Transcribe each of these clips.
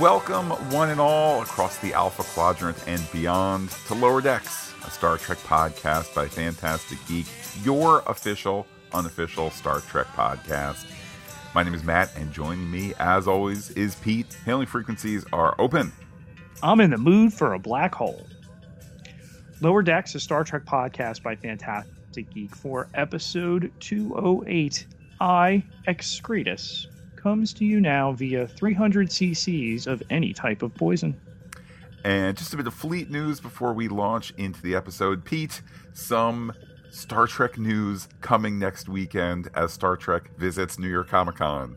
Welcome, one and all, across the Alpha Quadrant and beyond to Lower Decks, a Star Trek podcast by Fantastic Geek, your official, unofficial Star Trek podcast. My name is Matt, and joining me, as always, is Pete. Hailing frequencies are open. I'm in the mood for a black hole. Lower Decks, a Star Trek podcast by Fantastic Geek for episode 208, I Excretus, comes to you now via 300 cc's of any type of poison. And just a bit of fleet news before we launch into the episode. Pete, some Star Trek news coming next weekend as Star Trek visits New York Comic Con.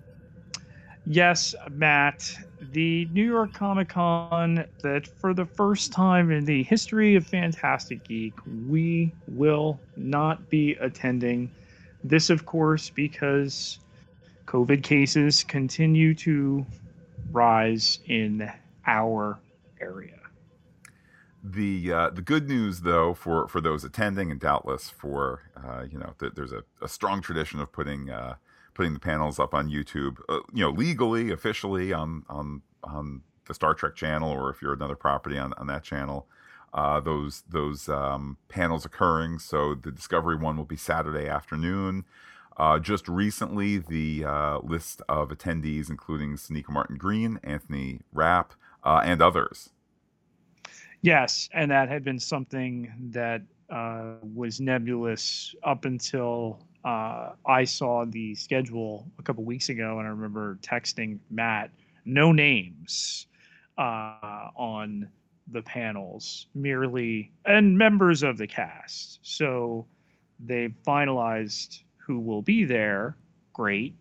Yes, Matt, the New York Comic Con that for the first time in the history of Fantastic Geek, we will not be attending. This, of course, because COVID cases continue to rise in our area. The uh, the good news, though, for, for those attending, and doubtless for uh, you know, th- there's a, a strong tradition of putting uh, putting the panels up on YouTube, uh, you know, legally, officially on on on the Star Trek channel, or if you're another property on, on that channel. Uh, those those um, panels occurring. So the Discovery one will be Saturday afternoon. Uh, just recently, the uh, list of attendees, including Sonequa Martin Green, Anthony Rapp, uh, and others. Yes, and that had been something that uh, was nebulous up until uh, I saw the schedule a couple weeks ago, and I remember texting Matt, no names uh, on the panels, merely and members of the cast. So they finalized who will be there. Great.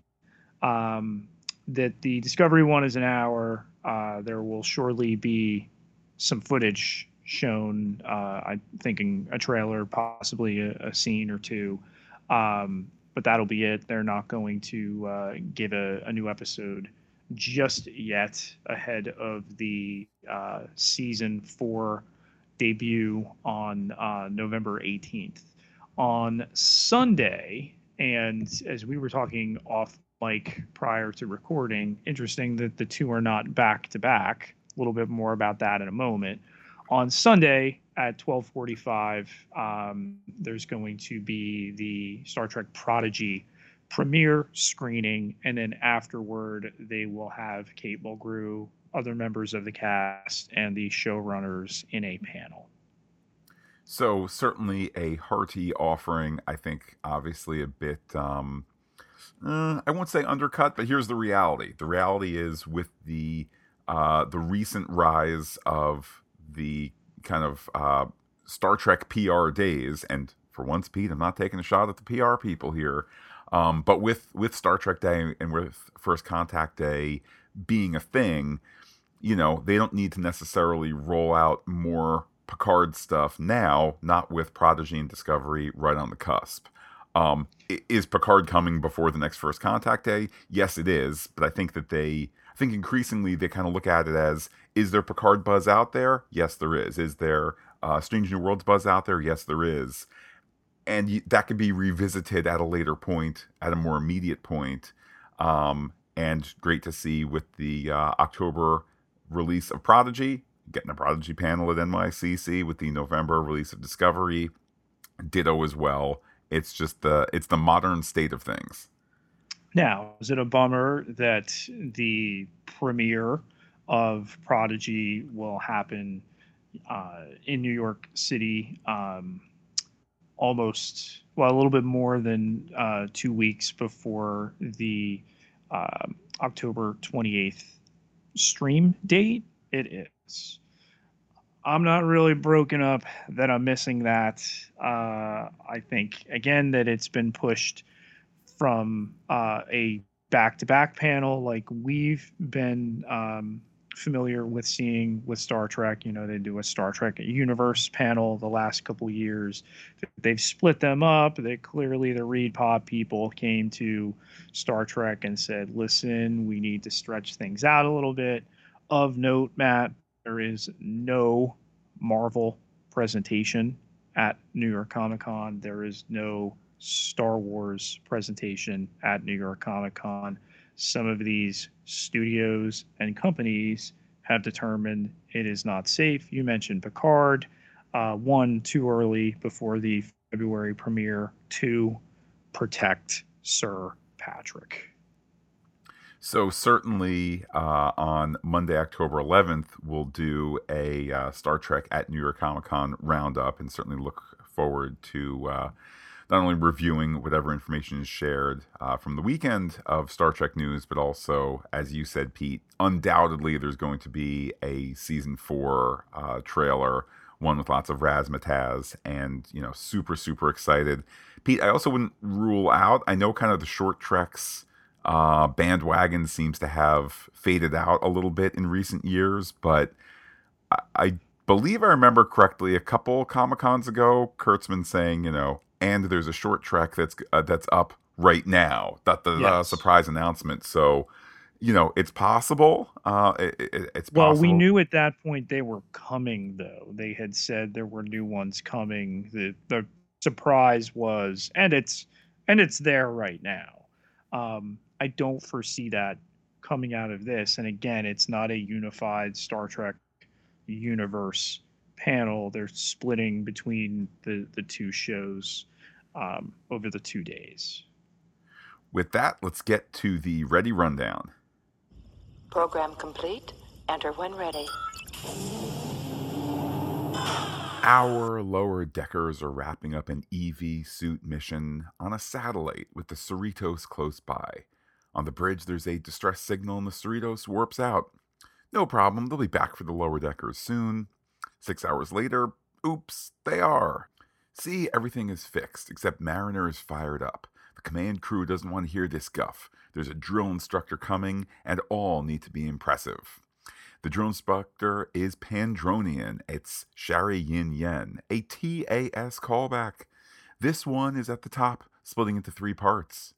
Um, that the Discovery one is an hour. Uh, there will surely be some footage shown. Uh, I'm thinking a trailer, possibly a, a scene or two. Um, but that'll be it. They're not going to uh, give a, a, new episode just yet ahead of the uh, season four debut on uh, November 18th. On Sunday, and as we were talking off mic prior to recording, interesting that the two are not back to back. A little bit more about that in a moment. On Sunday, at 12:45, um, there's going to be the Star Trek Prodigy premiere screening, and then afterward, they will have Kate Mulgrew, other members of the cast, and the showrunners in a panel. So certainly a hearty offering. I think obviously a bit. Um, uh, I won't say undercut, but here's the reality. The reality is with the uh, the recent rise of the kind of uh, Star Trek PR days, and for once, Pete, I'm not taking a shot at the PR people here, um, but with with Star Trek Day and with First Contact Day being a thing, you know, they don't need to necessarily roll out more Picard stuff now, not with Prodigy and Discovery right on the cusp. Um, is Picard coming before the next First Contact Day? Yes, it is, but I think that they I think increasingly they kind of look at it as is there Picard buzz out there? Yes, there is. Is there uh, Strange New Worlds buzz out there? Yes, there is. And that could be revisited at a later point, at a more immediate point. Um, and great to see with the uh, October release of Prodigy, getting a Prodigy panel at NYCC with the November release of Discovery, ditto as well. It's just the it's the modern state of things. Now, is it a bummer that the premiere of Prodigy will happen uh, in New York City um, almost, well, a little bit more than uh, two weeks before the uh, October 28th stream date? It is. I'm not really broken up that I'm missing that. Uh, I think, again, that it's been pushed from uh, a back-to-back panel like we've been um, familiar with seeing with Star Trek. You know, they do a Star Trek universe panel the last couple years. They've split them up. They clearly the ReedPop people came to Star Trek and said, "Listen, we need to stretch things out a little bit." Of note, Matt, there is no Marvel presentation at New York Comic Con. There is no Star Wars presentation at New York Comic Con. Some of these studios and companies have determined it is not safe. You mentioned Picard, uh, one too early before the February premiere. Two, protect Sir Patrick. So certainly uh, on Monday, October 11th, we'll do a uh, Star Trek at New York Comic Con roundup, and certainly look forward to uh, not only reviewing whatever information is shared uh, from the weekend of Star Trek news, but also, as you said, Pete, undoubtedly there's going to be a season four uh, trailer, one with lots of razzmatazz, and you know, super super excited. Pete, I also wouldn't rule out. I know kind of the short treks uh, bandwagon seems to have faded out a little bit in recent years, but I, I believe I remember correctly a couple Comic Cons ago, Kurtzman saying, you know, and there's a Short Trek that's uh, that's up right now. That the yes. surprise announcement. So, you know, it's possible. Uh, it, it, it's well, possible. we knew at that point they were coming, though. They had said there were new ones coming. The the surprise was, and it's and it's there right now. Um, I don't foresee that coming out of this. And again, it's not a unified Star Trek universe panel. They're splitting between the the two shows um, over the two days. With that, let's get to the ready rundown. Program complete. Enter when ready. Our lower deckers are wrapping up an EV suit mission on a satellite with the Cerritos close by. On the bridge, there's a distress signal and the Cerritos warps out. No problem, they'll be back for the lower deckers soon. Six hours later, oops, they are. See, everything is fixed, except Mariner is fired up. The command crew doesn't want to hear this guff. There's a drill instructor coming, and all need to be impressive. The drill instructor is Pandronian. It's Shari Yin Yem, a TAS callback. This one is at the top, splitting into three parts.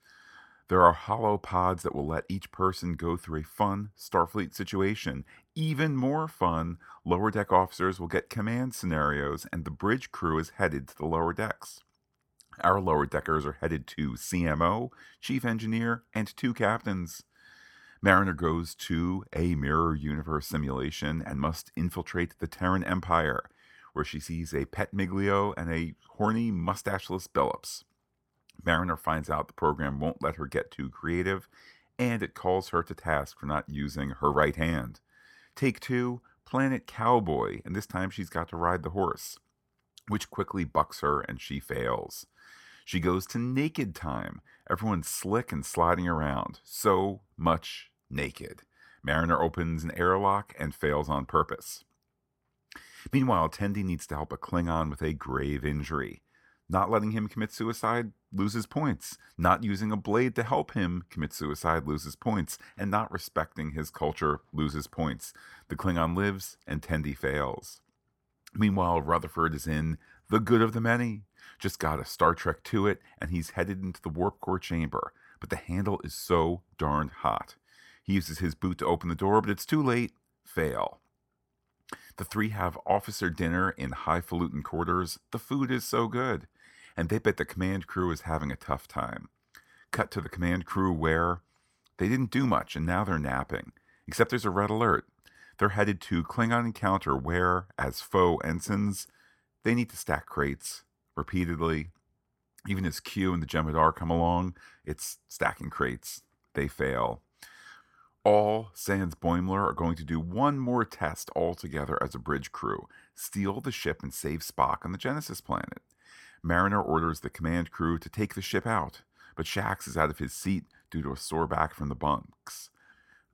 There are holo pods that will let each person go through a fun Starfleet situation. Even more fun, lower deck officers will get command scenarios, and the bridge crew is headed to the lower decks. Our lower deckers are headed to CMO, Chief Engineer, and two captains. Mariner goes to a mirror universe simulation and must infiltrate the Terran Empire, where she sees a pet Migleemo and a horny, mustacheless Billups. Mariner finds out the program won't let her get too creative, and it calls her to task for not using her right hand. Take two, Planet Cowboy, and this time she's got to ride the horse, which quickly bucks her and she fails. She goes to naked time. Everyone's slick and sliding around. So much naked. Mariner opens an airlock and fails on purpose. Meanwhile, Tendi needs to help a Klingon with a grave injury. Not letting him commit suicide loses points. Not using a blade to help him commit suicide loses points. And not respecting his culture loses points. The Klingon lives and Tendi fails. Meanwhile, Rutherford is in The Good of the Many. Just got a Star Trek to it, and he's headed into the warp core chamber. But the handle is so darned hot. He uses his boot to open the door, but it's too late. Fail. The three have officer dinner in highfalutin quarters. The food is so good and they bet the command crew is having a tough time. Cut to the command crew where they didn't do much and now they're napping, except there's a red alert. They're headed to Klingon encounter where, as faux ensigns, they need to stack crates repeatedly. Even as Q and the Jem'Hadar come along, it's stacking crates. They fail. All sans Boimler are going to do one more test altogether as a bridge crew, steal the ship and save Spock on the Genesis planet. Mariner orders the command crew to take the ship out, but Shax is out of his seat due to a sore back from the bunks.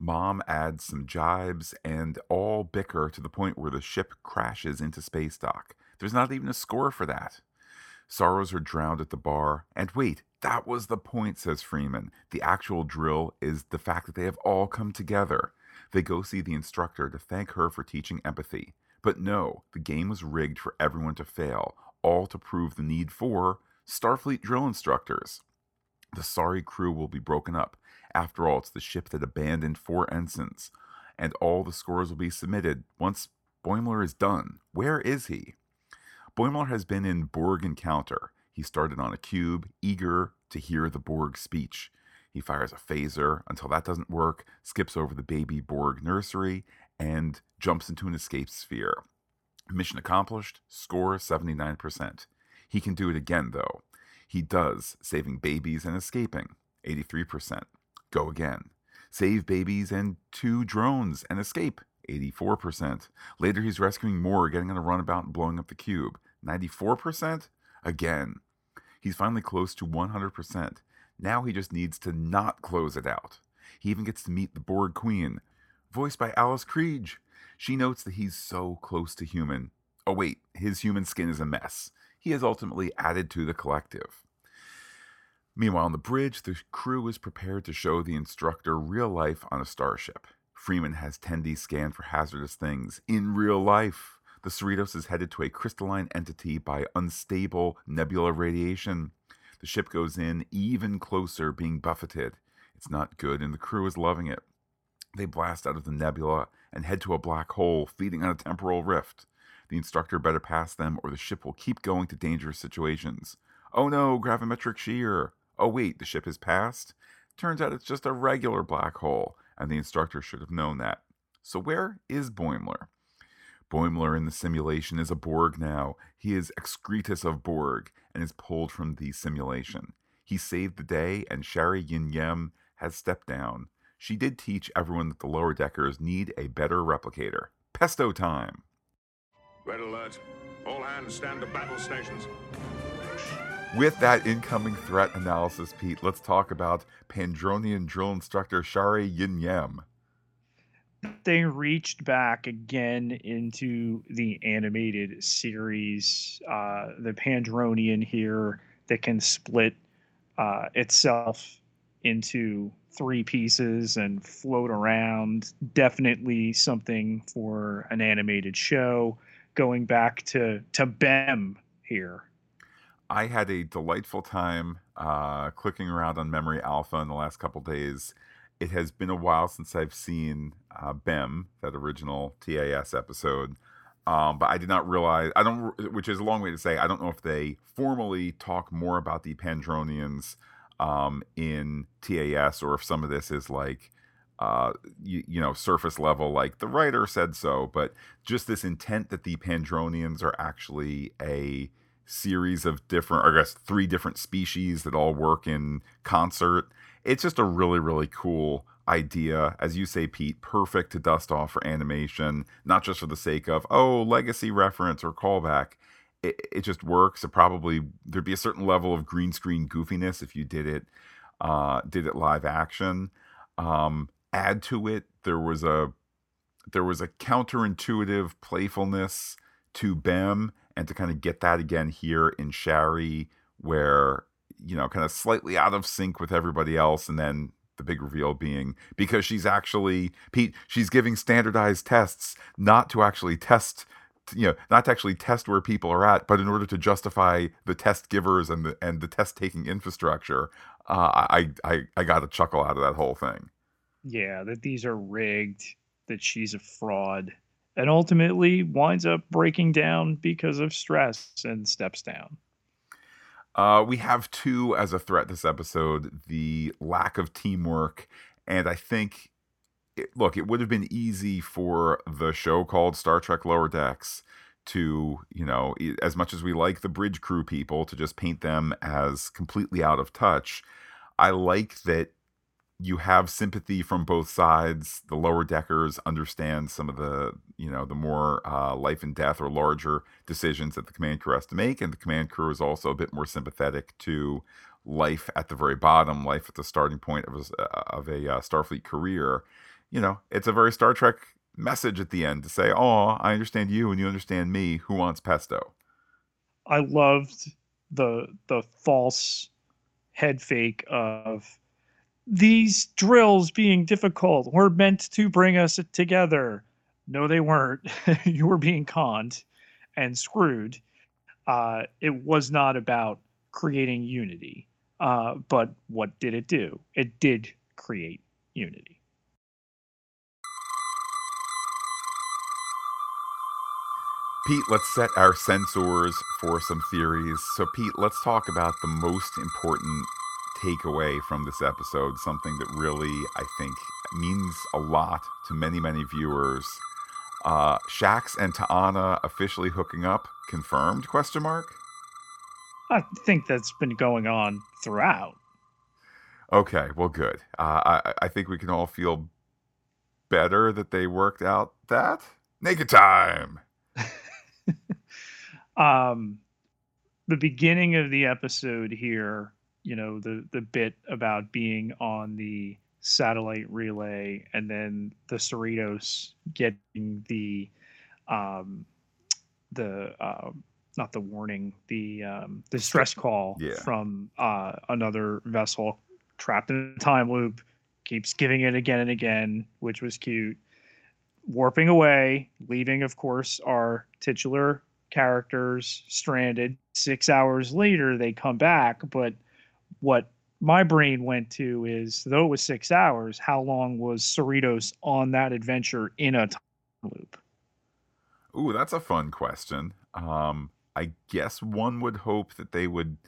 Mom adds some jibes and all bicker to the point where the ship crashes into space dock. There's not even a score for that. Sorrows are drowned at the bar. And wait, that was the point, says Freeman. The actual drill is the fact that they have all come together. They go see the instructor to thank her for teaching empathy. But no, the game was rigged for everyone to fail all to prove the need for Starfleet drill instructors. The sorry crew will be broken up. After all, it's the ship that abandoned four ensigns, and all the scores will be submitted once Boimler is done. Where is he? Boimler has been in Borg encounter. He started on a cube, eager to hear the Borg speech. He fires a phaser until that doesn't work, skips over the baby Borg nursery, and jumps into an escape sphere. Mission accomplished, score 79%. He can do it again, though. He does, saving babies and escaping, 83%. Go again. Save babies and two drones and escape, 84%. Later, he's rescuing more, getting on a runabout and blowing up the cube, 94%. Again. He's finally close to 100%. Now he just needs to not close it out. He even gets to meet the Borg Queen, voiced by Alice Krige. She notes that he's so close to human. Oh, wait, his human skin is a mess. He is ultimately added to the collective. Meanwhile, on the bridge, the crew is prepared to show the instructor real life on a starship. Freeman has Tendi scan for hazardous things in real life. The Cerritos is headed to a crystalline entity by unstable nebula radiation. The ship goes in even closer, being buffeted. It's not good, and the crew is loving it. They blast out of the nebula and head to a black hole, feeding on a temporal rift. The instructor better pass them, or the ship will keep going to dangerous situations. Oh no, gravimetric shear! Oh wait, the ship has passed? Turns out it's just a regular black hole, and the instructor should have known that. So where is Boimler? Boimler in the simulation is a Borg now. He is excretus of Borg and is pulled from the simulation. He saved the day, and Shari Yin Yem has stepped down. She did teach everyone that the lower deckers need a better replicator. Pesto time! Red alert. All hands stand to battle stations. With that incoming threat analysis, Pete, let's talk about Pandronian drill instructor Shari Yin Yem. They reached back again into the animated series. Uh, the Pandronian here that can split uh, itself into three pieces and float around. Definitely something for an animated show. Going back to to Bem here. I had a delightful time uh, clicking around on Memory Alpha in the last couple days. It has been a while since I've seen uh, Bem, that original TAS episode. Um, but I did not realize I don't, which is a long way to say I don't know if they formally talk more about the Pandronians um, in TAS or if some of this is like uh, you, you, know, surface level, like the writer said so, but just this intent that the Pandronians are actually a series of different, I guess, three different species that all work in concert. It's just a really, really cool idea. As you say, Pete, perfect to dust off for animation, not just for the sake of, oh, legacy reference or callback. It, it just works. It probably, there'd be a certain level of green screen goofiness if you did it, uh, did it live action. Um, add to it, there was a, there was a counterintuitive playfulness to Bem and to kind of get that again here in Shari, where you know, kind of slightly out of sync with everybody else, and then the big reveal being because she's actually Pete, she's giving standardized tests not to actually test you know not to actually test where people are at but in order to justify the test givers and the and the test taking infrastructure uh, I, I i got a chuckle out of that whole thing yeah that these are rigged that she's a fraud and ultimately winds up breaking down because of stress and steps down. Uh, we have two as a threat this episode the lack of teamwork. And I think, it, look, it would have been easy for the show called Star Trek Lower Decks to, you know, as much as we like the bridge crew people, to just paint them as completely out of touch. I like that you have sympathy from both sides. The lower deckers understand some of the, you know, the more uh, life and death or larger decisions that the command crew has to make, and the command crew is also a bit more sympathetic to life at the very bottom, life at the starting point of a, of a uh, Starfleet career. You know, it's a very Star Trek message at the end to say, "Oh, I understand you, and you understand me. Who wants pesto?" I loved the the false head fake of these drills being difficult were meant to bring us together. No, they weren't. you were being conned and screwed. Uh, it was not about creating unity. Uh, but what did it do? It did create unity. Pete, let's set our sensors for some theories. So, Pete, let's talk about the most important takeaway from this episode, something that really I think means a lot to many, many viewers. Uh, Shax and Ta'ana officially hooking up, confirmed? Question mark. I think that's been going on throughout. Okay, well, good. Uh, I I think we can all feel better that they worked out that naked time. um, the beginning of the episode here, you know, the the bit about being on the satellite relay and then the Cerritos getting the um the uh, not the warning the um the stress call Yeah. from uh another vessel trapped in a time loop keeps giving it again and again which was cute warping away leaving of course our titular characters stranded six hours later they come back but what my brain went to is though it was six hours how long was cerritos on that adventure in a time loop Ooh, that's a fun question. Um, I guess one would hope that they would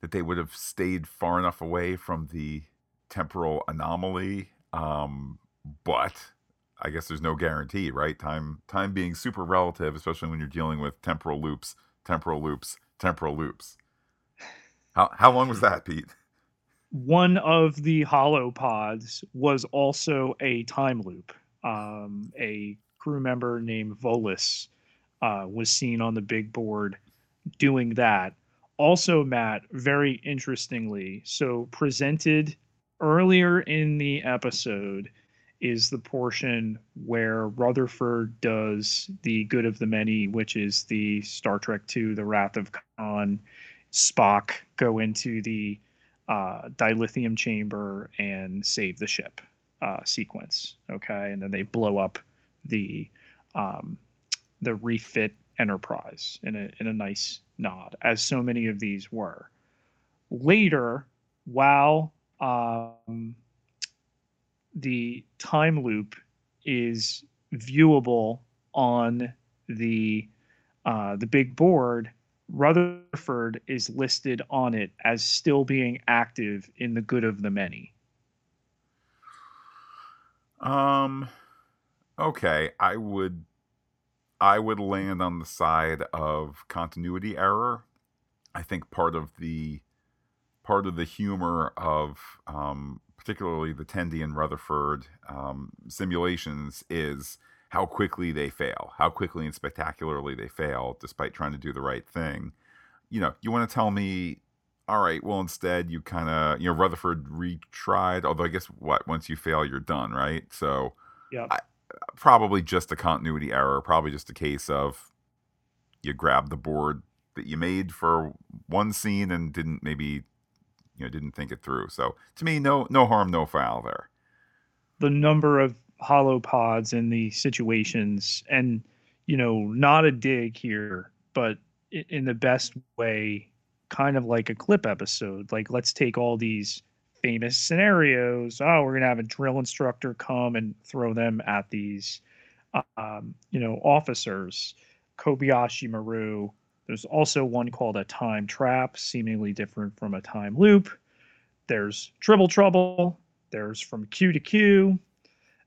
that they would have stayed far enough away from the temporal anomaly. Um, but I guess there's no guarantee, right? Time time being super relative, especially when you're dealing with temporal loops, temporal loops, temporal loops. How how long was that, Pete? one of the holo pods was also a time loop um, a crew member named volus uh, was seen on the big board doing that also matt very interestingly so presented earlier in the episode is the portion where Rutherford does the good of the many, which is the Star Trek II, the Wrath of Khan. Spock go into the uh, dilithium chamber and save the ship uh, sequence. Okay, and then they blow up the um, the refit Enterprise in a in a nice nod, as so many of these were. Later, while um, the time loop is viewable on the uh, the big board, Rutherford is listed on it as still being active in the good of the many. Um okay, I would I would land on the side of continuity error. I think part of the part of the humor of um, particularly the Tendi and Rutherford um, simulations is how quickly they fail, how quickly and spectacularly they fail, despite trying to do the right thing. You know, you want to tell me, all right, well, instead you kind of, you know, Rutherford retried, although I guess what, once you fail, you're done, right? So, Yep. I, probably just a continuity error, probably just a case of you grabbed the board that you made for one scene and didn't maybe you know didn't think it through. So to me, no no harm, no foul there. the number of holo pods and the situations. And you know not a dig here but in the best way kind of like a clip episode. Like let's take all these famous scenarios. Oh we're going to have a drill instructor come and throw them at these um, you know officers. Kobayashi maru there's also one called a time trap seemingly different from a time loop. There's triple trouble. There's from q to q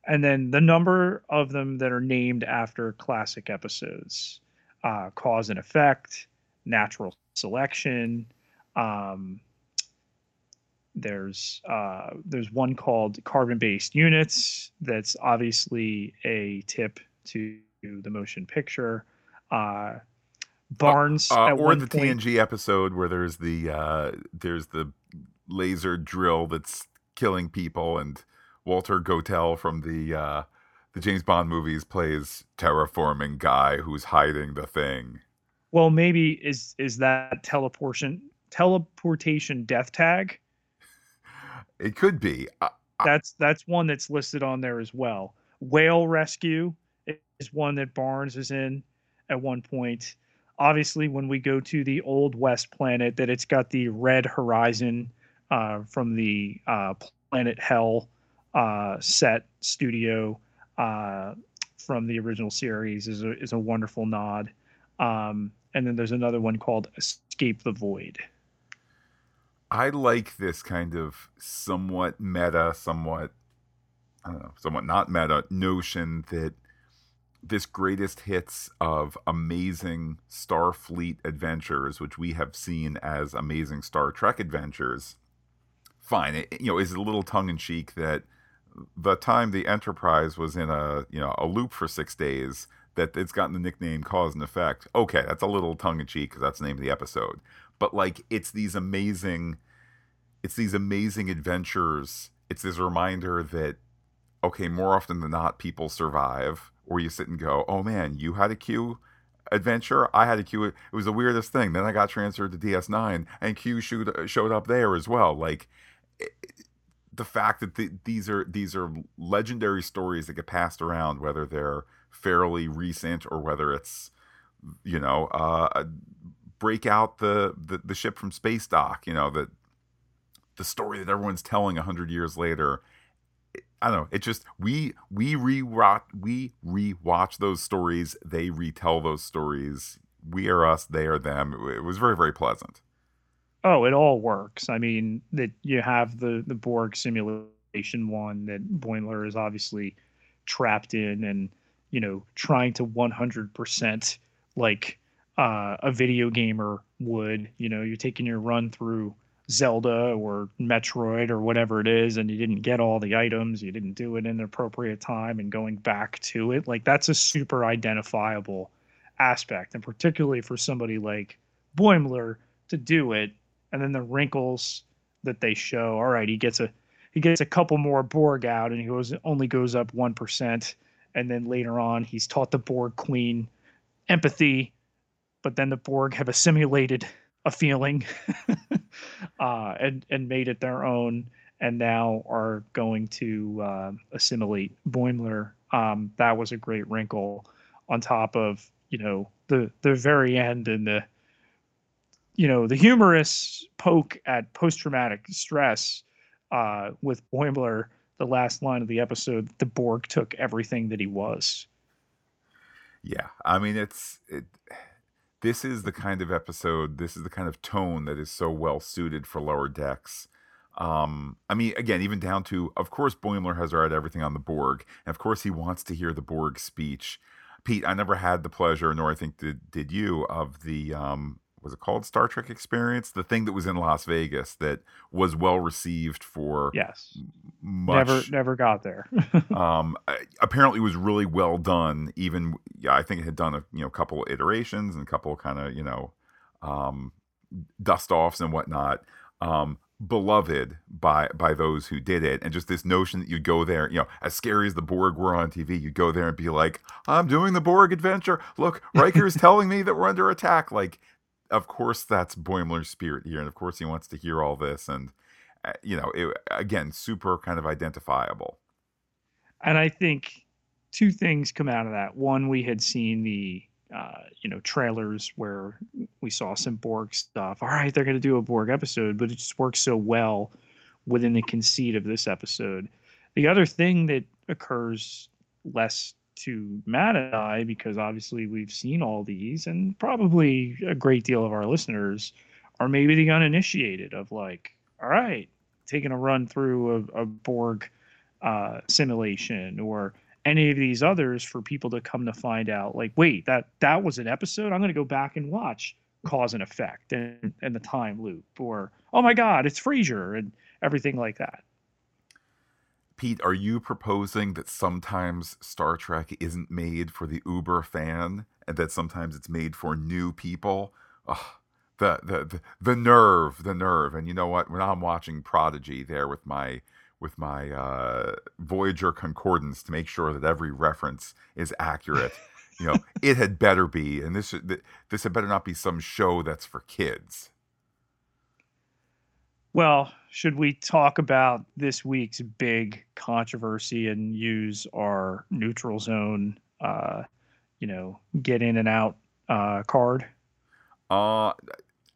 and then the number of them that are named after classic episodes uh, cause and effect natural selection um, there's uh, there's one called carbon based units that's obviously a tip to the motion picture. Uh, barnes Uh, at or the point, TNG episode where there's the uh, there's the laser drill that's killing people, and Walter Gotell from the uh, the James Bond movies plays terraforming guy who's hiding the thing. well maybe is is that teleportation teleportation death tag It could be. Uh, that's that's one that's listed on there as well. Whale rescue is one that Barnes is in at one point. Obviously, when we go to the old West planet, that it's got the red horizon uh, from the uh, Planet Hell uh, set studio uh, from the original series is a, is a wonderful nod. Um, and then there's another one called Escape the Void. I like this kind of somewhat meta, somewhat I don't know, somewhat not meta notion that this greatest hits of amazing Starfleet adventures, which we have seen as amazing Star Trek adventures. Fine, it, you know, is a little tongue in cheek that the time the Enterprise was in a you know a loop for six days, that it's gotten the nickname Cause and Effect. Okay, that's a little tongue in cheek because that's the name of the episode. But like, it's these amazing, it's these amazing adventures. It's this reminder that okay, more often than not, people survive. Or you sit and go, oh man, you had a Q adventure. I had a Q. It was the weirdest thing. Then I got transferred to DS9, and Q showed showed up there as well. Like. It, the fact that the, these are these are legendary stories that get passed around, whether they're fairly recent or whether it's you know uh, break out the, the the ship from space dock, you know that the story that everyone's telling a hundred years later I don't know. It just we we rewatch we rewatch those stories. They retell those stories. We are us. They are them. It was very very pleasant. Oh, it all works. I mean, that you have the the Borg simulation one that Boimler is obviously trapped in, and you know, trying to 100% like uh, a video gamer would. You know, you're taking your run through Zelda or Metroid or whatever it is, and you didn't get all the items, you didn't do it in the appropriate time, and going back to it, like that's a super identifiable aspect, and particularly for somebody like Boimler to do it, and then the wrinkles that they show. All right, he gets a he gets a couple more Borg out, and he goes only goes up one percent, and then later on he's taught the Borg Queen empathy, but then the Borg have assimilated a feeling uh, and and made it their own, and now are going to uh, assimilate Boimler. Um, that was a great wrinkle on top of you know the the very end and the you know the humorous poke at post traumatic stress uh, with Boimler. The last line of the episode, the Borg took everything that he was. Yeah, I mean it's it this is the kind of episode, this is the kind of tone that is so well suited for lower decks. Um, I mean, again, even down to, of course, Boimler has read everything on the Borg, and of course, he wants to hear the Borg speech. Pete, I never had the pleasure, nor I think did did you, of the um, was it called Star Trek Experience? The thing that was in Las Vegas that was well received for yes, much, never never got there. um, apparently, was really well done. Even yeah, I think it had done a you know couple iterations and a couple kind of you know um, dust offs and whatnot. Um, beloved by by those who did it and just this notion that you'd go there you know as scary as the borg were on tv you'd go there and be like i'm doing the borg adventure look riker's telling me that we're under attack like of course that's Boimler's spirit here, and of course he wants to hear all this, and uh, you know, it, again, super kind of identifiable. And I think two things come out of that. One, we had seen the uh, you know trailers where we saw some Borg stuff. All right, they're going to do a Borg episode, but it just works so well within the conceit of this episode. The other thing that occurs less to Matt and I, because obviously we've seen all these, and probably a great deal of our listeners are maybe the uninitiated of like, all right, taking a run through a, a Borg uh, simulation or any of these others for people to come to find out, like, wait, that that was an episode. I'm going to go back and watch cause and effect and, and the time loop, or oh my God, it's Frasier and everything like that. Pete, are you proposing that sometimes Star Trek isn't made for the uber fan and that sometimes it's made for new people? Oh, the, the the the nerve, the nerve. And you know what? When I'm watching Prodigy there with my with my uh, Voyager concordance to make sure that every reference is accurate, you know, it had better be. And this this had better not be some show that's for kids. Well, should we talk about this week's big controversy and use our neutral zone, uh, you know, get in and out uh, card? Uh,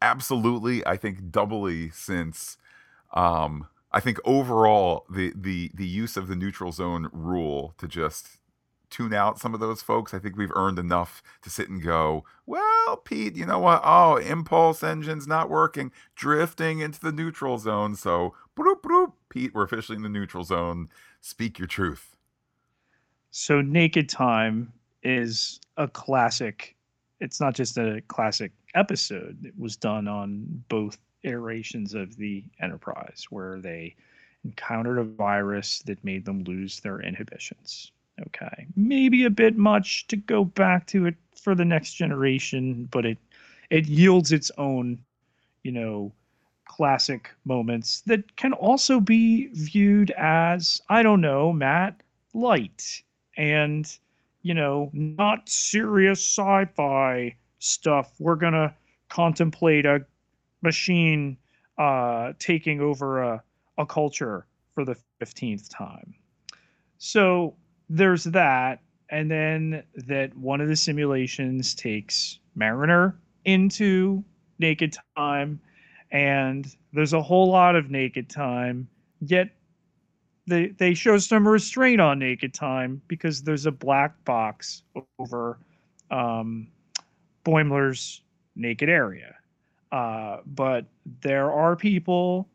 absolutely. I think doubly since, um, I think overall the the the use of the neutral zone rule to just tune out some of those folks. I think we've earned enough to sit and go, well, Pete, you know what? Oh, impulse engine's not working, drifting into the neutral zone. So, bloop, bloop, Pete, we're officially in the neutral zone. Speak your truth. So, Naked Time is a classic. It's not just a classic episode. It was done on both iterations of the Enterprise, where they encountered a virus that made them lose their inhibitions. Okay, maybe a bit much to go back to it for the next generation, but it it yields its own, you know, classic moments that can also be viewed as I don't know, Matt, light and you know, not serious sci-fi stuff. We're gonna contemplate a machine uh, taking over a, a culture for the 15th time. So there's that. And then that one of the simulations takes Mariner into naked time. And there's a whole lot of naked time, yet they, they show some restraint on naked time because there's a black box over um, Boimler's naked area. Uh, but there are people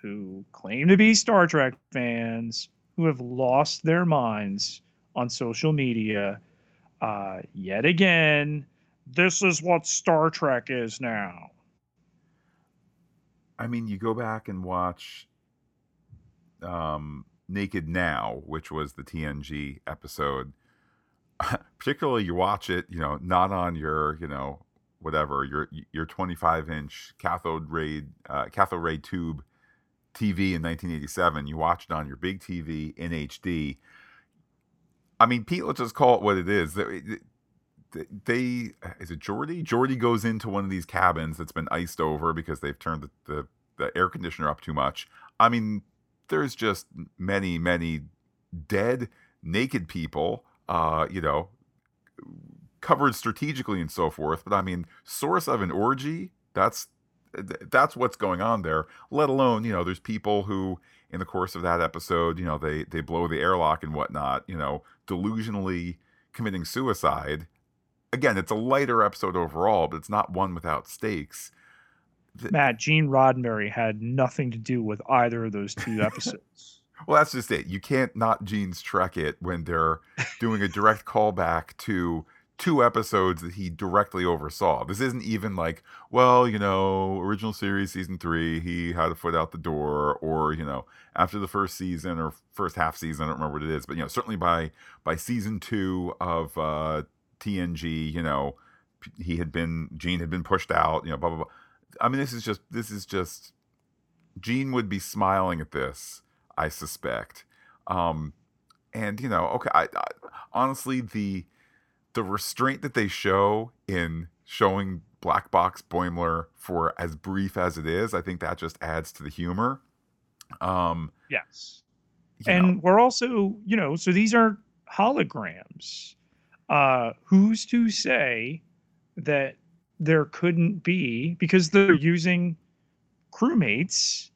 who claim to be Star Trek fans who have lost their minds on social media. Uh, yet again, this is what Star Trek is now. I mean, you go back and watch um, Naked Now, which was the TNG episode. Particularly, you watch it, you know, not on your, you know, whatever your your 25 inch cathode ray uh, cathode ray tube TV in 1987. You watch it on your big TV in HD. I mean, Pete, let's just call it what it is. They, they is it Geordi? Geordi goes into one of these cabins that's been iced over because they've turned the, the, the air conditioner up too much. I mean, there's just many, many dead, naked people. Uh, you know, covered strategically and so forth. But I mean, source of an orgy, that's that's what's going on there. Let alone, you know, there's people who in the course of that episode, you know, they they blow the airlock and whatnot, you know, delusionally committing suicide. Again, it's a lighter episode overall, but it's not one without stakes. Matt, Gene Roddenberry had nothing to do with either of those two episodes. well, that's just it. You can't not Gene's Trek it when they're doing a direct callback to two episodes that he directly oversaw. This isn't even like, well, you know, original series season three, he had a foot out the door, or you know, after the first season or first half season, I don't remember what it is, but you know, certainly by by season two of uh, TNG, you know, he had been Gene had been pushed out, you know, blah blah blah. I mean, this is just this is just Gene would be smiling at this, I suspect. Um, and you know, okay, I, I honestly the the restraint that they show in showing Black Box Boimler for as brief as it is, I think that just adds to the humor. Um, yes. And know. we're also, you know, so these are holograms. Uh, who's to say that there couldn't be because they're using crewmates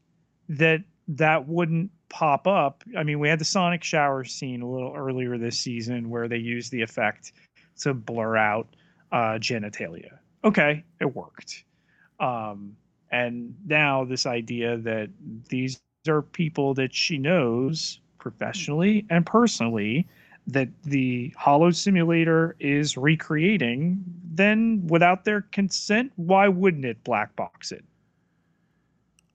that that wouldn't pop up. I mean, we had the sonic shower scene a little earlier this season where they used the effect to blur out uh, genitalia. Okay, it worked. Um, and now this idea that these are people that she knows professionally and personally that the holo simulator is recreating then without their consent why wouldn't it black box it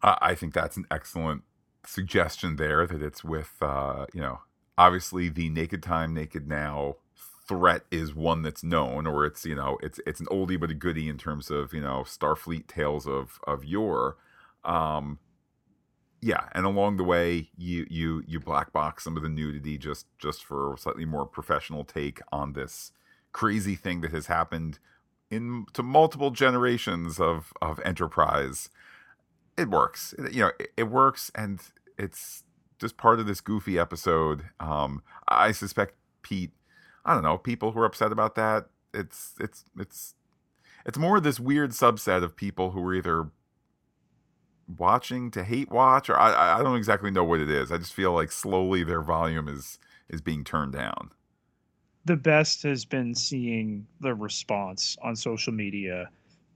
i think that's an excellent suggestion there that it's with uh, you know obviously the naked time naked now threat is one that's known or it's you know it's it's an oldie but a goodie in terms of you know starfleet tales of of yore. Um yeah and along the way you you you black box some of the nudity just just for a slightly more professional take on this crazy thing that has happened in to multiple generations of of enterprise. It works. It, you know it, it works and it's just part of this goofy episode. Um i suspect pete I don't know, people who are upset about that. It's it's it's it's more this weird subset of people who are either watching to hate watch or I I don't exactly know what it is. I just feel like slowly their volume is is being turned down. The best has been seeing the response on social media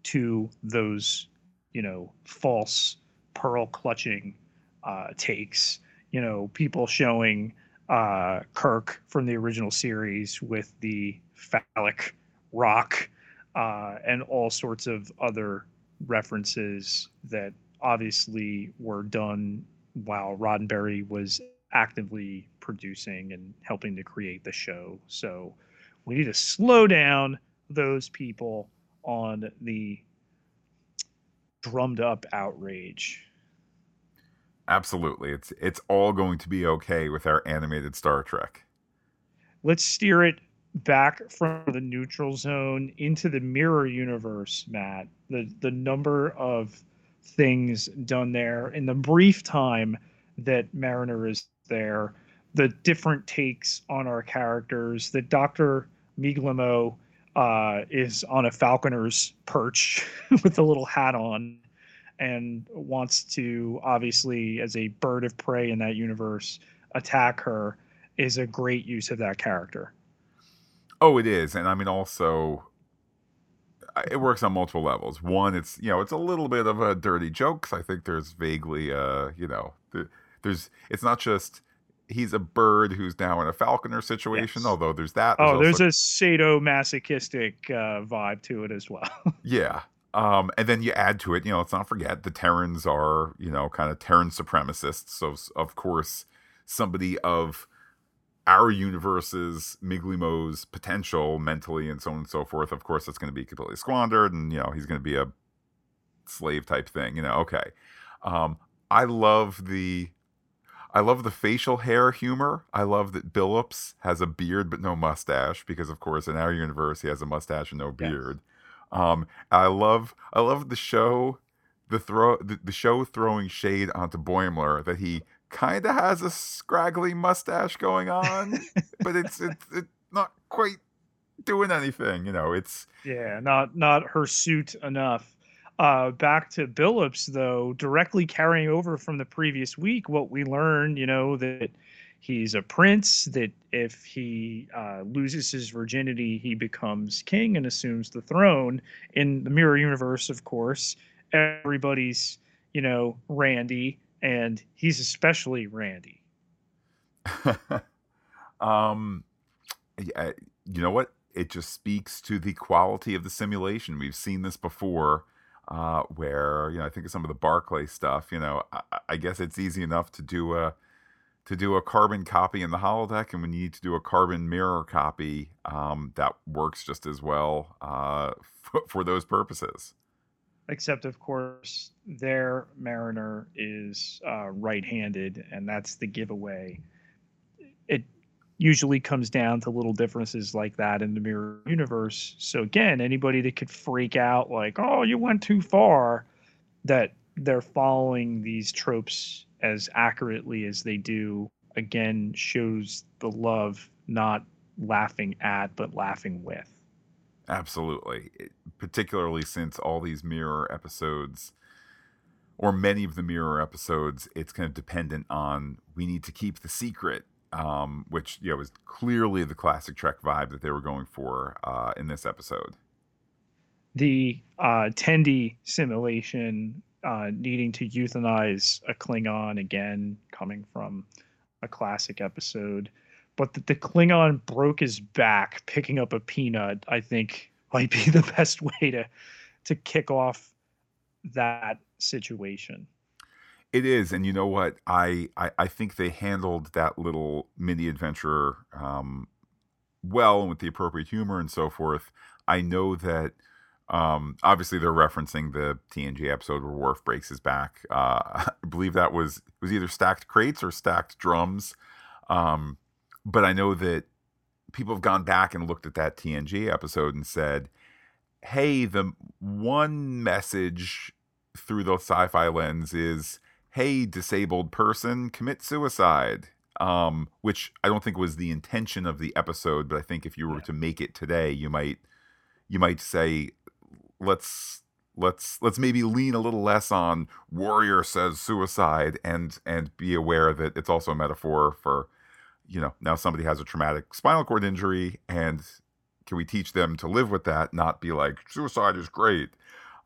to those, you know, false pearl clutching uh, takes. You know, people showing uh, Kirk from the original series with the phallic rock uh, and all sorts of other references that obviously were done while Roddenberry was actively producing and helping to create the show. So we need to slow down those people on the drummed up outrage. Absolutely. It's it's all going to be okay with our animated Star Trek. Let's steer it back from the neutral zone into the mirror universe, Matt. The the number of things done there in the brief time that Mariner is there, the different takes on our characters, that Dr. Migleemo uh, is on a falconer's perch with a little hat on and wants to obviously as a bird of prey in that universe attack her is a great use of that character. Oh it is. And i mean also it works on multiple levels. One it's you know it's a little bit of a dirty joke Cause i think there's vaguely uh you know there's it's not just he's a bird who's now in a falconer situation yes. although there's that there's oh there's also... a sadomasochistic uh, vibe to it as well. Yeah um, and then you add to it, you know, let's not forget the Terrans are, you know, kind of Terran supremacists. So, of course, somebody of our universe's Migleemo's potential mentally and so on and so forth, of course, it's going to be completely squandered and, you know, he's going to be a slave type thing, you know, okay. Um, I love the. I love the facial hair humor. I love that Billups has a beard but no mustache because, of course, in our universe he has a mustache and no beard. Um, I love I love the show, the throw the, the show throwing shade onto Boimler that he kind of has a scraggly mustache going on, but it's it's it's not quite doing anything. You know, it's yeah, not not hirsute enough. Uh, back to Billups though, directly carrying over from the previous week, what we learned, you know, that he's a prince that if he uh, loses his virginity he becomes king and assumes the throne. In the mirror universe of course everybody's you know randy and he's especially randy. Um yeah, you know what? It just speaks to the quality of the simulation. We've seen this before uh, where you know i think of some of the barclay stuff you know I, I guess it's easy enough to do a to do a carbon copy in the holodeck, and when you need to do a carbon mirror copy, um, that works just as well uh, for, for those purposes. Except, of course, their Mariner is uh, right-handed, and that's the giveaway. It usually comes down to little differences like that in the mirror universe. So again, anybody that could freak out like, "Oh, you went too far," that they're following these tropes as accurately as they do again shows the love not laughing at but laughing with. Absolutely. Particularly since all these mirror episodes or many of the mirror episodes it's kind of dependent on we need to keep the secret um, which you know was clearly the classic trek vibe that they were going for uh, in this episode. The uh, Tendi simulation uh, needing to euthanize a Klingon again, coming from a classic episode. But that the Klingon broke his back picking up a peanut, I think might be the best way to to kick off that situation. It is, and you know what? I I, I think they handled that little mini adventure um, well and with the appropriate humor and so forth. I know that um, obviously, they're referencing the TNG episode where Worf breaks his back. Uh, I believe that was was either stacked crates or stacked drums. Um, but I know that people have gone back and looked at that TNG episode and said, "Hey, the one message through the sci-fi lens is." Hey, disabled person, commit suicide. Um, which I don't think was the intention of the episode, but I think if you were yeah. to make it today, you might you might say let's let's let's maybe lean a little less on warrior says suicide and and be aware that it's also a metaphor for you know now somebody has a traumatic spinal cord injury and can we teach them to live with that not be like suicide is great.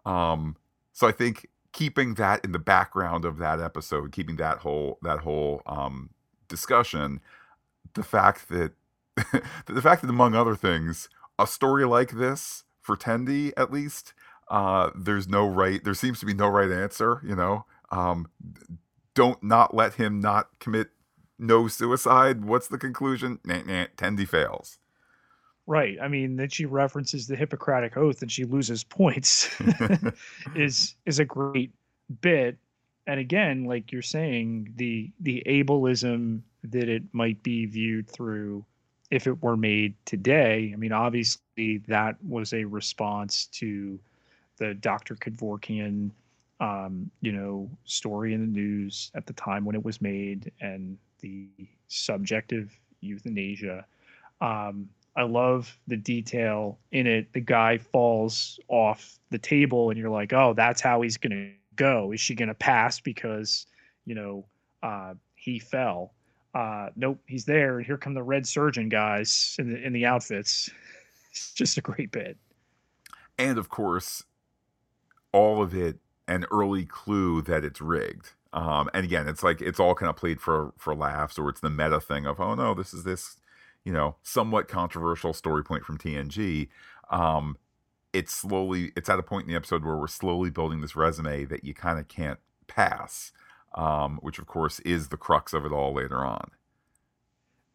Um so i think keeping that in the background of that episode keeping that whole that whole um discussion the fact that the fact that among other things, a story like this Tendi at least, uh, there's no right. There seems to be no right answer. You know, um, don't not let him not commit no suicide. What's the conclusion? Nah, nah, Tendi fails. Right. I mean, that she references the Hippocratic Oath and she loses points is is a great bit. And again, like you're saying, the the ableism that it might be viewed through if it were made today. I mean, obviously that was a response to the Dr. Kevorkian um, you know, story in the news at the time when it was made and the subjective euthanasia. Um, I love the detail in it. The guy falls off the table, and you're like, oh, that's how he's going to go. Is she going to pass because, you know, uh, he fell? Uh, nope, he's there. And here come the red surgeon guys in the in the outfits. It's just a great bit. And of course, all of it an early clue that it's rigged. Um, and again, it's like it's all kind of played for for laughs, or it's the meta thing of, oh no, this is this you know, somewhat controversial story point from TNG. Um, it's slowly, it's at a point in the episode where we're slowly building this resume that you kind of can't pass, um, which of course is the crux of it all later on.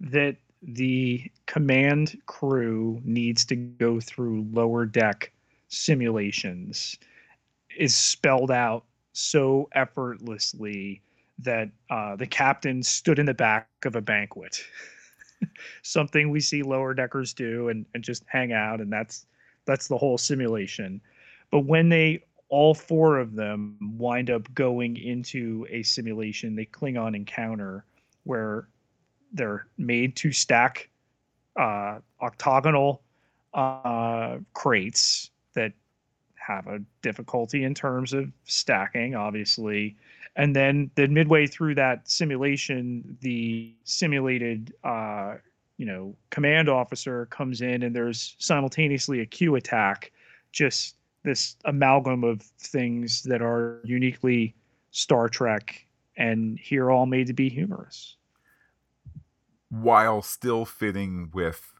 That the command crew needs to go through lower deck simulations is spelled out so effortlessly that uh, the captain stood in the back of a banquet something we see lower deckers do and, and just hang out and that's that's the whole simulation but when they all four of them wind up going into a simulation. They klingon encounter where they're made to stack uh, octagonal uh, crates that have a difficulty in terms of stacking obviously. And then then midway through that simulation the simulated uh, you know command officer comes in and there's simultaneously a q attack just this amalgam of things that are uniquely star trek and here all made to be humorous. While still fitting with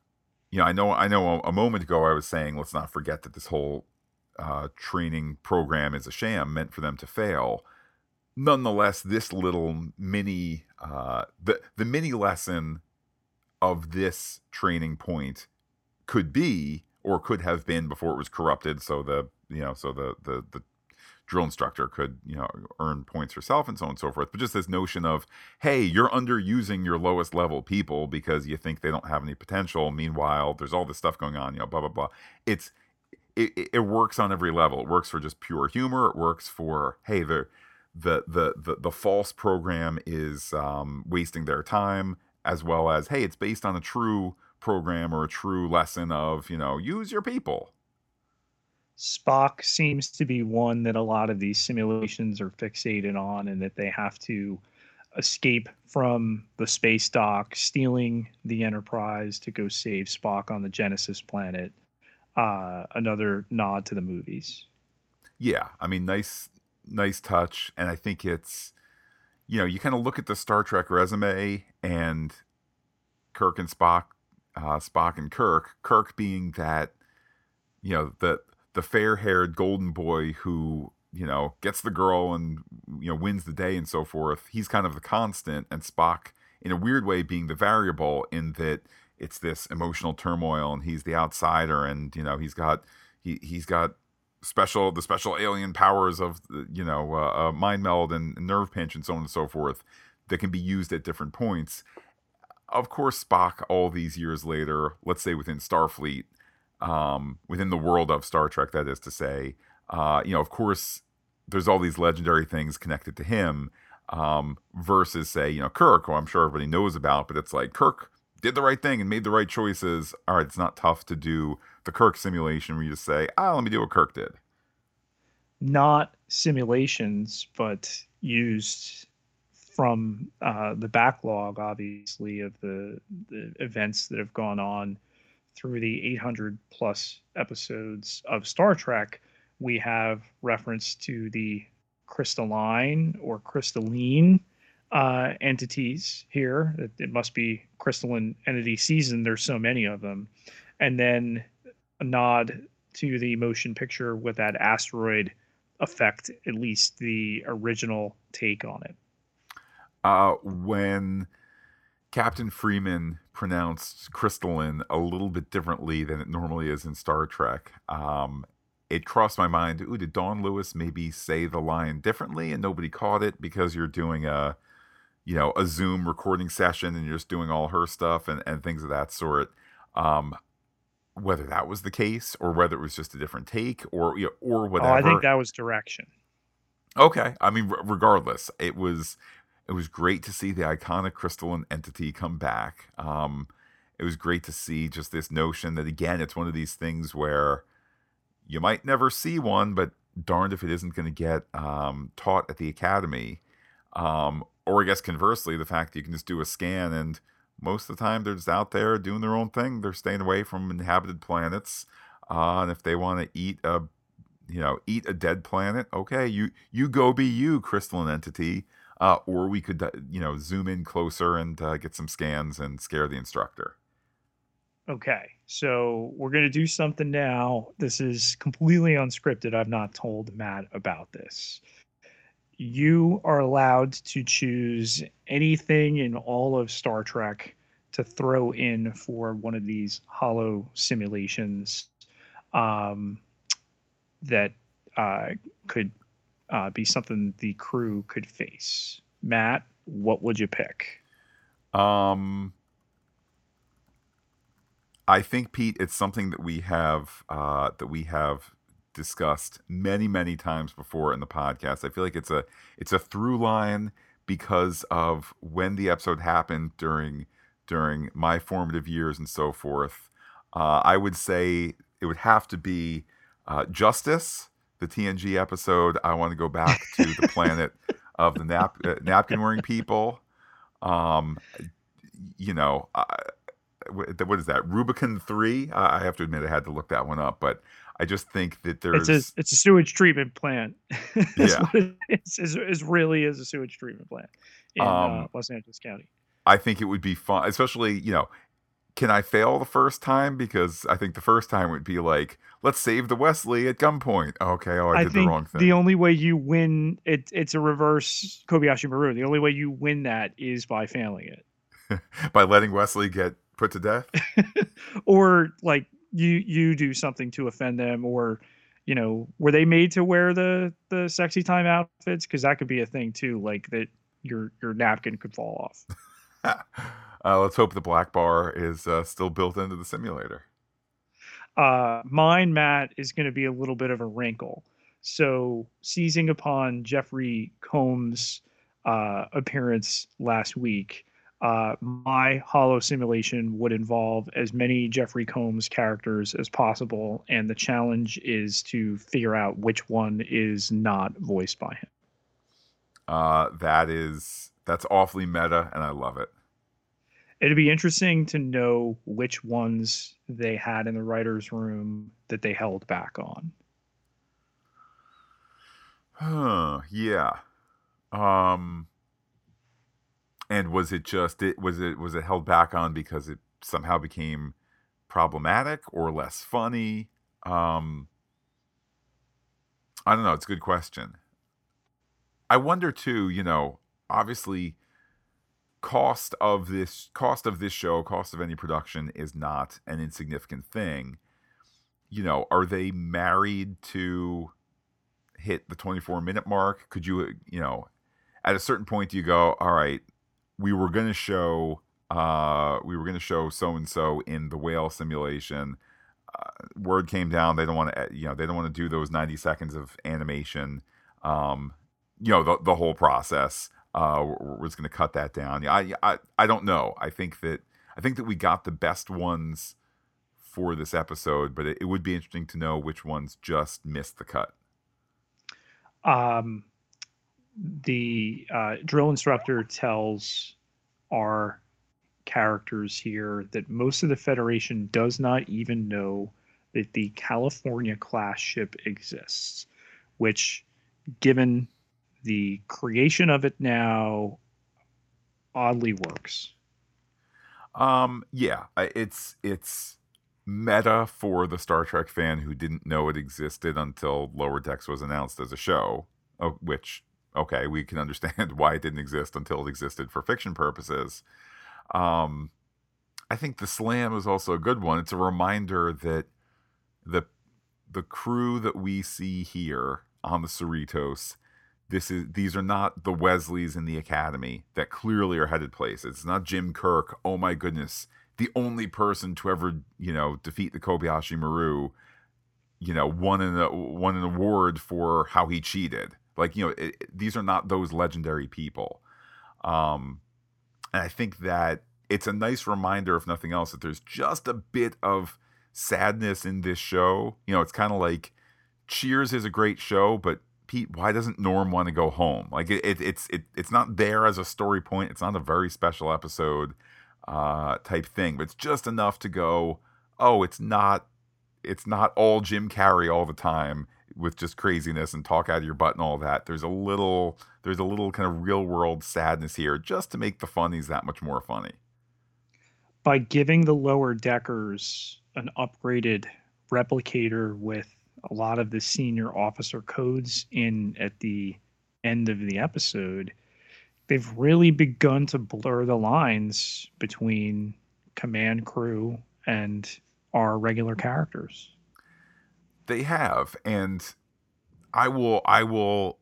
you know i know i know a, moment ago i was saying let's not forget that this whole uh, training program is a sham meant for them to fail. Nonetheless, this little mini uh, the the mini lesson of this training point could be or could have been before it was corrupted. So the you know so the the the drill instructor could you know earn points herself and so on and so forth. But just this notion of hey, you're underusing your lowest level people because you think they don't have any potential. Meanwhile, there's all this stuff going on. You know, blah blah blah. It's it, it works on every level. It works for just pure humor. It works for hey, they're the the the, the false program is um, wasting their time, as well as hey, it's based on a true program or a true lesson of you know use your people. Spock seems to be one that a lot of these simulations are fixated on, and that they have to escape from the space dock, stealing the Enterprise to go save Spock on the Genesis planet. Uh, another nod to the movies. Yeah, I mean, nice nice touch, and I think it's you know you kind of look at the Star Trek resume and Kirk and Spock, uh, Spock and Kirk, Kirk being that you know the the fair haired golden boy who you know gets the girl and you know wins the day and so forth. He's kind of the constant, and Spock in a weird way being the variable in that it's this emotional turmoil and he's the outsider and you know he's got he he's got special the special alien powers of you know uh, uh, mind meld and nerve pinch and so on and so forth that can be used at different points. Of course, Spock, all these years later, let's say within Starfleet, um, within the world of Star Trek, that is to say, uh, you know, of course, there's all these legendary things connected to him. Um, versus say, you know, Kirk, who I'm sure everybody knows about, but it's like Kirk did the right thing and made the right choices. All right, it's not tough to do the Kirk simulation where you just say, ah, let me do what Kirk did. Not simulations, but used from uh, the backlog, obviously, of the, the events that have gone on through the 800 plus episodes of Star Trek. We have reference to the crystalline or crystalline uh, entities here. It, it must be crystalline entity season. There's so many of them, and then a nod to the motion picture with that asteroid effect, at least the original take on it. Uh, when Captain Freeman pronounced crystalline a little bit differently than it normally is in Star Trek, um, it crossed my mind. Ooh, did Dawnn Lewis maybe say the line differently and nobody caught it because you're doing a, you know, a Zoom recording session and you're just doing all her stuff and, and things of that sort. Um, whether that was the case or whether it was just a different take or you know, or whatever. Oh, I think that was direction. Okay, I mean, r- regardless, it was it was great to see the iconic crystalline entity come back. Um, it was great to see just this notion that again, it's one of these things where you might never see one, but darned if it isn't going to get um, taught at the academy. Um, or I guess conversely, the fact that you can just do a scan and most of the time they're just out there doing their own thing. They're staying away from inhabited planets. Uh, and if they want to eat a, you know, eat a dead planet, okay, you you go be you, crystalline entity. Uh, or we could, uh, you know, zoom in closer and uh, get some scans and scare the instructor. Okay, so we're going to do something now. This is completely unscripted. I've not told Matt about this. You are allowed to choose anything in all of Star Trek to throw in for one of these holo simulations um, that uh, could uh, be something the crew could face. Matt, what would you pick? Um, I think Pete, it's something that we have uh, that we have discussed many, many times before in the podcast. I feel like it's a it's a through line because of when the episode happened during during my formative years and so forth. Uh, I would say it would have to be uh, Justice, the TNG episode. I want to go back to the planet of the nap, uh, napkin wearing people. Um, you know, what is that? Rubicun three. I have to admit, I had to look that one up, but I just think that there's it's a it's a sewage treatment plant. yeah, it's, it's, it's, really is a sewage treatment plant in uh, um, uh, Los Angeles County. I think it would be fun, especially you know. Can I fail the first time? Because I think the first time would be like, let's save the Wesley at gunpoint. Okay, oh, I, I did the wrong thing. The only way you win it, it's a reverse Kobayashi Maru. The only way you win that is by failing it. by letting Wesley get put to death or like you you do something to offend them or you know were they made to wear the the sexy time outfits because that could be a thing too like that your your napkin could fall off uh, let's hope the black bar is uh, still built into the simulator uh mine matt is going to be a little bit of a wrinkle so seizing upon jeffrey combs uh appearance last week uh, my holo simulation would involve as many Jeffrey Combs characters as possible, and the challenge is to figure out which one is not voiced by him. Uh, that is that's awfully meta, and I love it. It'd be interesting to know which ones they had in the writers' room that they held back on. Huh, yeah. Um and was it just it was it was it held back on because it somehow became problematic or less funny? Um I don't know, it's a good question. I wonder too, you know, obviously cost of this cost of this show, cost of any production is not an insignificant thing. You know, are they married to hit the 24 minute mark? Could you, you know, at a certain point do you go, all right, we were going to show uh, we were going to show so and so in the whale simulation. Uh, word came down they don't want to you know they don't want to do those 90 seconds of animation um, you know the, the whole process uh, was going to cut that down. I, I i don't know. I think that i think that we got the best ones for this episode but it, it would be interesting to know which ones just missed the cut. Um the uh, drill instructor tells our characters here that most of the Federation does not even know that the California class ship exists, which, given the creation of it now, oddly works. Um, yeah, it's it's meta for the Star Trek fan who didn't know it existed until Lower Decks was announced as a show, oh, which okay, we can understand why it didn't exist until it existed for fiction purposes. Um, I think the slam is also a good one. It's a reminder that the the crew that we see here on the Cerritos, this is these are not the Wesleys in the Academy that clearly are headed places. It's not Jim Kirk. Oh my goodness, the only person to ever you know defeat the Kobayashi Maru, you know, won an won an award for how he cheated. Like you know, it, these are not those legendary people. Um, and I think that it's a nice reminder, if nothing else, that there's just a bit of sadness in this show. You know, it's kind of like Cheers is a great show, but Pete, why doesn't Norm want to go home? Like it, it, it's it, it's not there as a story point. It's not a very special episode uh, type thing, but it's just enough to go. Oh, it's not it's not all Jim Carrey all the time with just craziness and talk out of your butt and all that. There's a little there's a little kind of real world sadness here just to make the funnies that much more funny. By giving the lower deckers an upgraded replicator with a lot of the senior officer codes in at the end of the episode, they've really begun to blur the lines between command crew and our regular characters. They have, and I will I will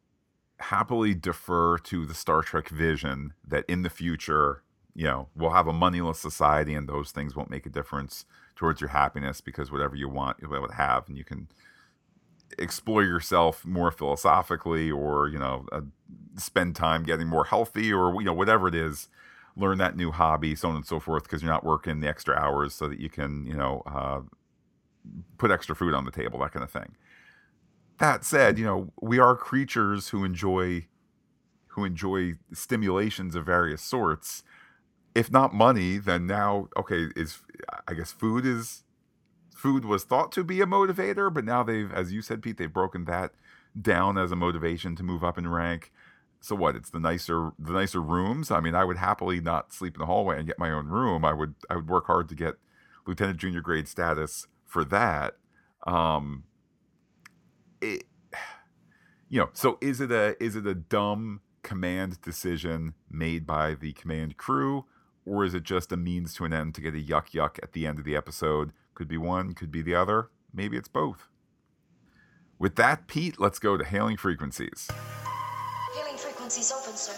happily defer to the Star Trek vision that in the future, you know, we'll have a moneyless society and those things won't make a difference towards your happiness because whatever you want, you'll be able to have, and you can explore yourself more philosophically or, you know, uh, spend time getting more healthy or, you know, whatever it is learn that new hobby, so on and so forth, because you're not working the extra hours so that you can, you know, uh, put extra food on the table, that kind of thing. That said, you know, we are creatures who enjoy who enjoy stimulations of various sorts. If not money, then now okay, is I guess food is food was thought to be a motivator, but now they've as you said Pete, they've broken that down as a motivation to move up in rank. So what? It's the nicer the nicer rooms. I mean, I would happily not sleep in the hallway and get my own room. I would I would work hard to get lieutenant junior grade status for that. Um, it, you know, so is it a is it a dumb command decision made by the command crew, or is it just a means to an end to get a yuck yuck at the end of the episode? Could be one, could be the other. Maybe it's both. With that, Pete, let's go to hailing frequencies. Hailing frequencies open, sir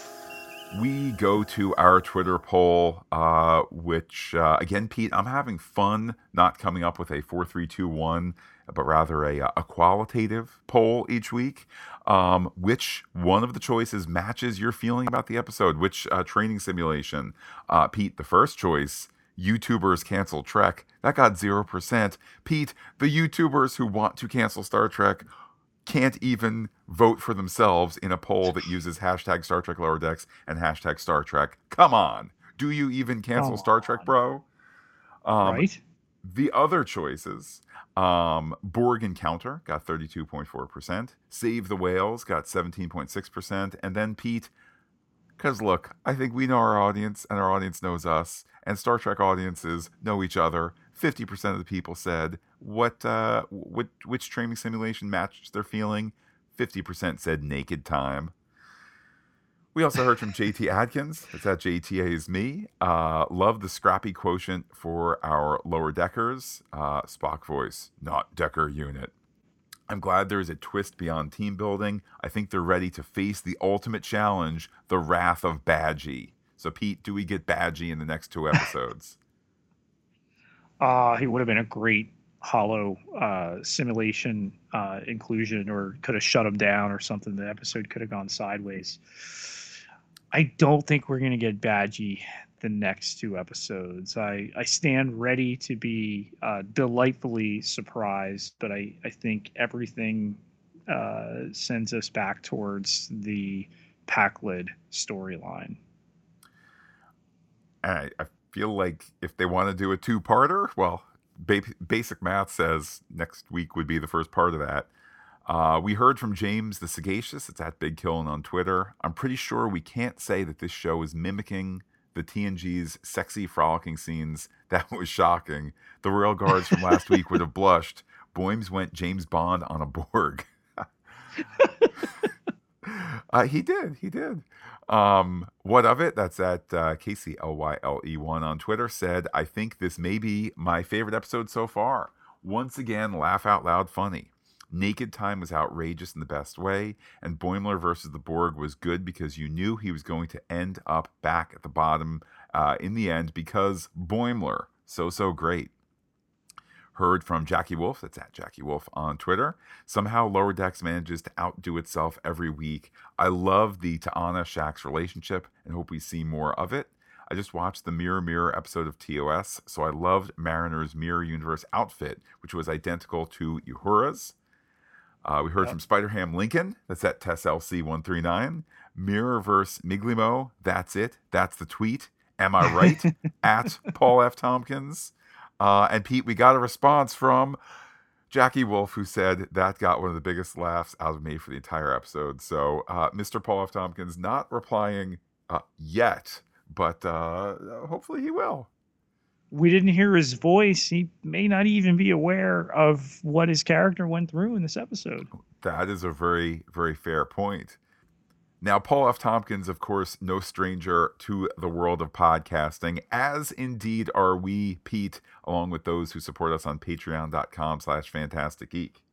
we go to our Twitter poll, uh, which, uh, again, Pete, I'm having fun not coming up with a 4321, but rather a, a qualitative poll each week. Um, which one of the choices matches your feeling about the episode? Which uh, training simulation? Uh, Pete, the first choice. YouTubers cancel Trek. That got 0%. Pete, the YouTubers who want to cancel Star Trek can't even vote for themselves in a poll that uses hashtag Star Trek Lower Decks and hashtag Star Trek. Come on. Do you even cancel Star. Trek, bro? Um, right. The other choices um, Borg Encounter got 32.4%, Save the Whales got 17.6%, and then Pete, because look, I think we know our audience and our audience knows us, and Star Trek audiences know each other. 50% of the people said what uh, which training simulation matched their feeling. Fifty percent said Naked Time. We also heard from JT Adkins. It's at JTA is me. Uh, love the scrappy quotient for our lower deckers. Uh, Spock voice, not Decker unit. I'm glad there is a twist beyond team building. I think they're ready to face the ultimate challenge, the wrath of Badgie. So, Pete, do we get Badgie in the next two episodes? uh, he would have been a great holo uh, simulation uh, inclusion or could have shut him down or something. The episode could have gone sideways. I don't think we're going to get Badgie the next two episodes. I, I stand ready to be uh, delightfully surprised, but I, I think everything uh, sends us back towards the Pakled storyline. I, I feel like if they want to do a two parter, well, ba- basic math says next week would be the first part of that. Uh, we heard from James the Sagacious. It's at Big Killen on Twitter. I'm pretty sure we can't say that this show is mimicking the TNG's sexy frolicking scenes. That was shocking. The royal guards from last week would have blushed. Boims went James Bond on a Borg. uh, he did. He did. Um, what of it? That's at uh, Casey L Y L E one on Twitter. Said, "I think this may be my favorite episode so far. Once again, laugh out loud, funny. Naked Time was outrageous in the best way, and Boimler versus the Borg was good because you knew he was going to end up back at the bottom uh, in the end because Boimler, so, so great. Heard from Jackie Wolf, that's at Jackie Wolf on Twitter. Somehow Lower Decks manages to outdo itself every week. I love the Ta'ana Shax relationship and hope we see more of it. I just watched the Mirror Mirror episode of TOS, so I loved Mariner's Mirror Universe outfit, which was identical to Uhura's. Uh, we heard Yep. from Spider Ham Lincoln. That's at TessLC139. Mirrorverse Migleemo. That's it. That's the tweet. Am I right? at Paul F. Tompkins. Uh, and Pete, we got a response from Jackie Wolf, who said that got one of the biggest laughs out of me for the entire episode. So, uh, Mr. Paul F. Tompkins not replying uh, yet, but uh, hopefully he will. We didn't hear his voice. He may not even be aware of what his character went through in this episode. That is a very, very fair point. Now, Paul F. Tompkins, of course, no stranger to the world of podcasting, as indeed are we, Pete, along with those who support us on patreon.com slash fantastic geek.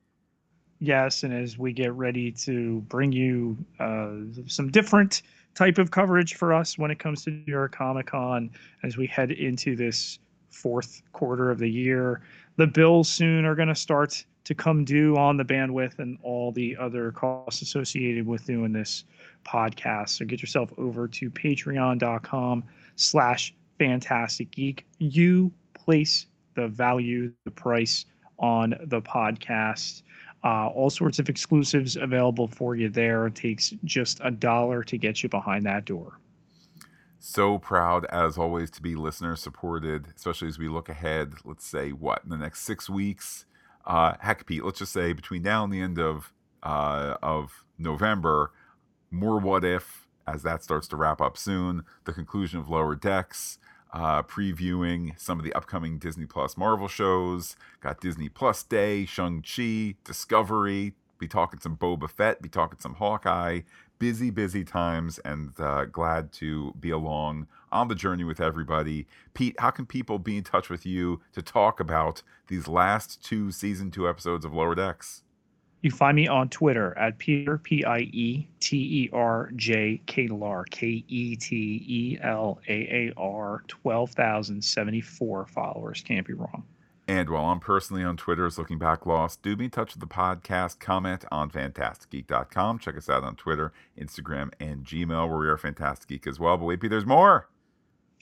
Yes, and as we get ready to bring you uh, some different type of coverage for us when it comes to New York Comic Con, as we head into this fourth quarter of the year, the bills soon are going to start to come due on the bandwidth and all the other costs associated with doing this podcast. So get yourself over to patreon.com slash fantastic geek. You place the value, the price on the podcast. Uh, all sorts of exclusives available for you there. It takes just a dollar to get you behind that door. So proud, as always, to be listener supported, especially as we look ahead, let's say, what, in the next six weeks? Uh, heck, Pete, let's just say between now and the end of, uh, of November, more what if as that starts to wrap up soon, the conclusion of Lower Decks, uh, previewing some of the upcoming Disney Plus Marvel shows. Got Disney Plus Day, Shang-Chi, Discovery. Be talking some Boba Fett, be talking some Hawkeye. Busy, busy times, and uh, glad to be along on the journey with everybody. Pete, how can people be in touch with you to talk about these last two season two episodes of Lower Decks? You find me on Twitter at Peter P I E T E R J Ketelaar K E T E L A A R twelve thousand seventy four followers. Can't be wrong. And while I'm personally on Twitter as Looking Back Lost, do be in touch with the podcast. Comment on fantasticgeek.com. Check us out on Twitter, Instagram, and Gmail, where we are Fantastic Geek as well. But wait, there's more.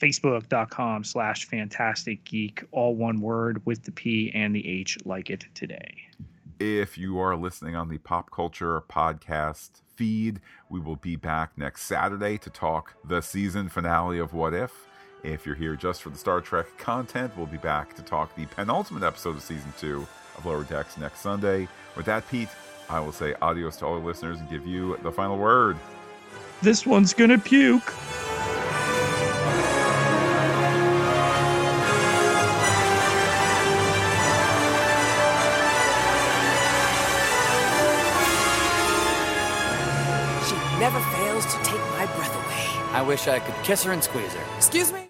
Facebook.com slash fantastic geek, all one word with the P and the H like it today. If you are listening on the Pop Culture Podcast feed, we will be back next Saturday to talk the season finale of What If. If you're here just for the Star Trek content, we'll be back to talk the penultimate episode of season two of Lower Decks next Sunday. With that, Pete, I will say adios to all the listeners and give you the final word. This one's gonna puke. She never fails to take my breath away. I wish I could kiss her and squeeze her. Excuse me?